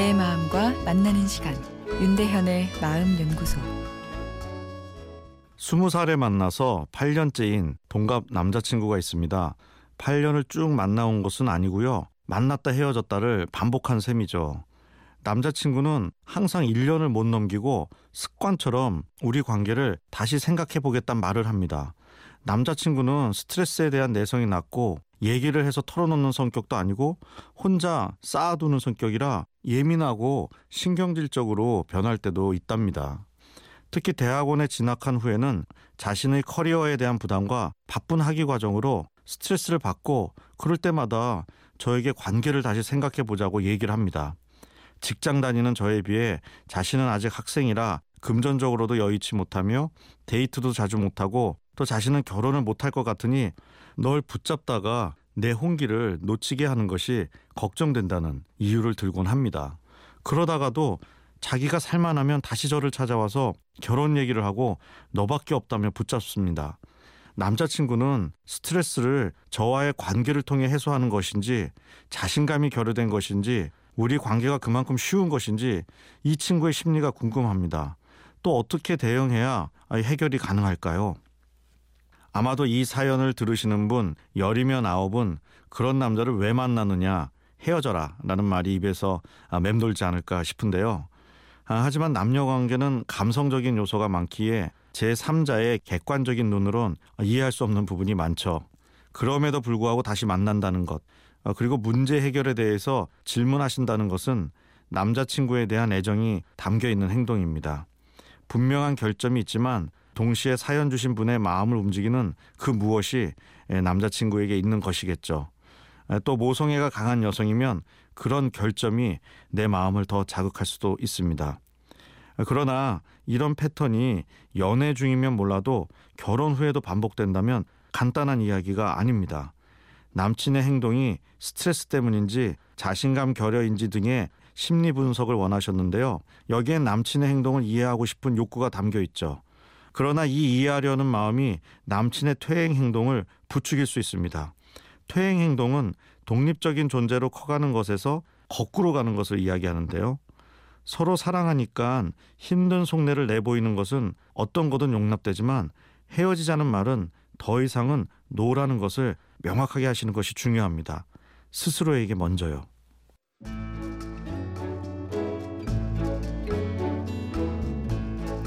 내 마음과 만나는 시간 윤대현의 마음 연구소 스무 살에 만나서 8년째인 동갑 남자친구가 있습니다. 8년을 쭉 만나온 것은 아니고요. 만났다 헤어졌다를 반복한 셈이죠. 남자친구는 항상 1년을 못 넘기고 습관처럼 우리 관계를 다시 생각해 보겠단 말을 합니다. 남자친구는 스트레스에 대한 내성이 낮고 얘기를 해서 털어놓는 성격도 아니고 혼자 쌓아두는 성격이라 예민하고 신경질적으로 변할 때도 있답니다. 특히 대학원에 진학한 후에는 자신의 커리어에 대한 부담과 바쁜 학위 과정으로 스트레스를 받고 그럴 때마다 저에게 관계를 다시 생각해 보자고 얘기를 합니다. 직장 다니는 저에 비해 자신은 아직 학생이라 금전적으로도 여의치 못하며 데이트도 자주 못하고 또 자신은 결혼을 못할 것 같으니 널 붙잡다가 내 홍기를 놓치게 하는 것이 걱정된다는 이유를 들곤 합니다. 그러다가도 자기가 살만하면 다시 저를 찾아와서 결혼 얘기를 하고 너밖에 없다며 붙잡습니다. 남자친구는 스트레스를 저와의 관계를 통해 해소하는 것인지 자신감이 결여된 것인지 우리 관계가 그만큼 쉬운 것인지 이 친구의 심리가 궁금합니다. 또 어떻게 대응해야 해결이 가능할까요? 아마도 이 사연을 들으시는 분 열이면 아홉은 그런 남자를 왜 만나느냐 헤어져라 라는 말이 입에서 맴돌지 않을까 싶은데요. 아, 하지만 남녀 관계는 감성적인 요소가 많기에 제3자의 객관적인 눈으론 이해할 수 없는 부분이 많죠. 그럼에도 불구하고 다시 만난다는 것, 아, 그리고 문제 해결에 대해서 질문하신다는 것은 남자친구에 대한 애정이 담겨 있는 행동입니다. 분명한 결점이 있지만 동시에 사연 주신 분의 마음을 움직이는 그 무엇이 남자친구에게 있는 것이겠죠. 또 모성애가 강한 여성이면 그런 결점이 내 마음을 더 자극할 수도 있습니다. 그러나 이런 패턴이 연애 중이면 몰라도 결혼 후에도 반복된다면 간단한 이야기가 아닙니다. 남친의 행동이 스트레스 때문인지 자신감 결여인지 등의 심리 분석을 원하셨는데요. 여기엔 남친의 행동을 이해하고 싶은 욕구가 담겨 있죠. 그러나 이 이해하려는 마음이 남친의 퇴행 행동을 부추길 수 있습니다. 퇴행 행동은 독립적인 존재로 커가는 것에서 거꾸로 가는 것을 이야기하는데요. 서로 사랑하니까 힘든 속내를 내보이는 것은 어떤 거든 용납되지만 헤어지자는 말은 더 이상은 노라는 것을 명확하게 하시는 것이 중요합니다. 스스로에게 먼저요.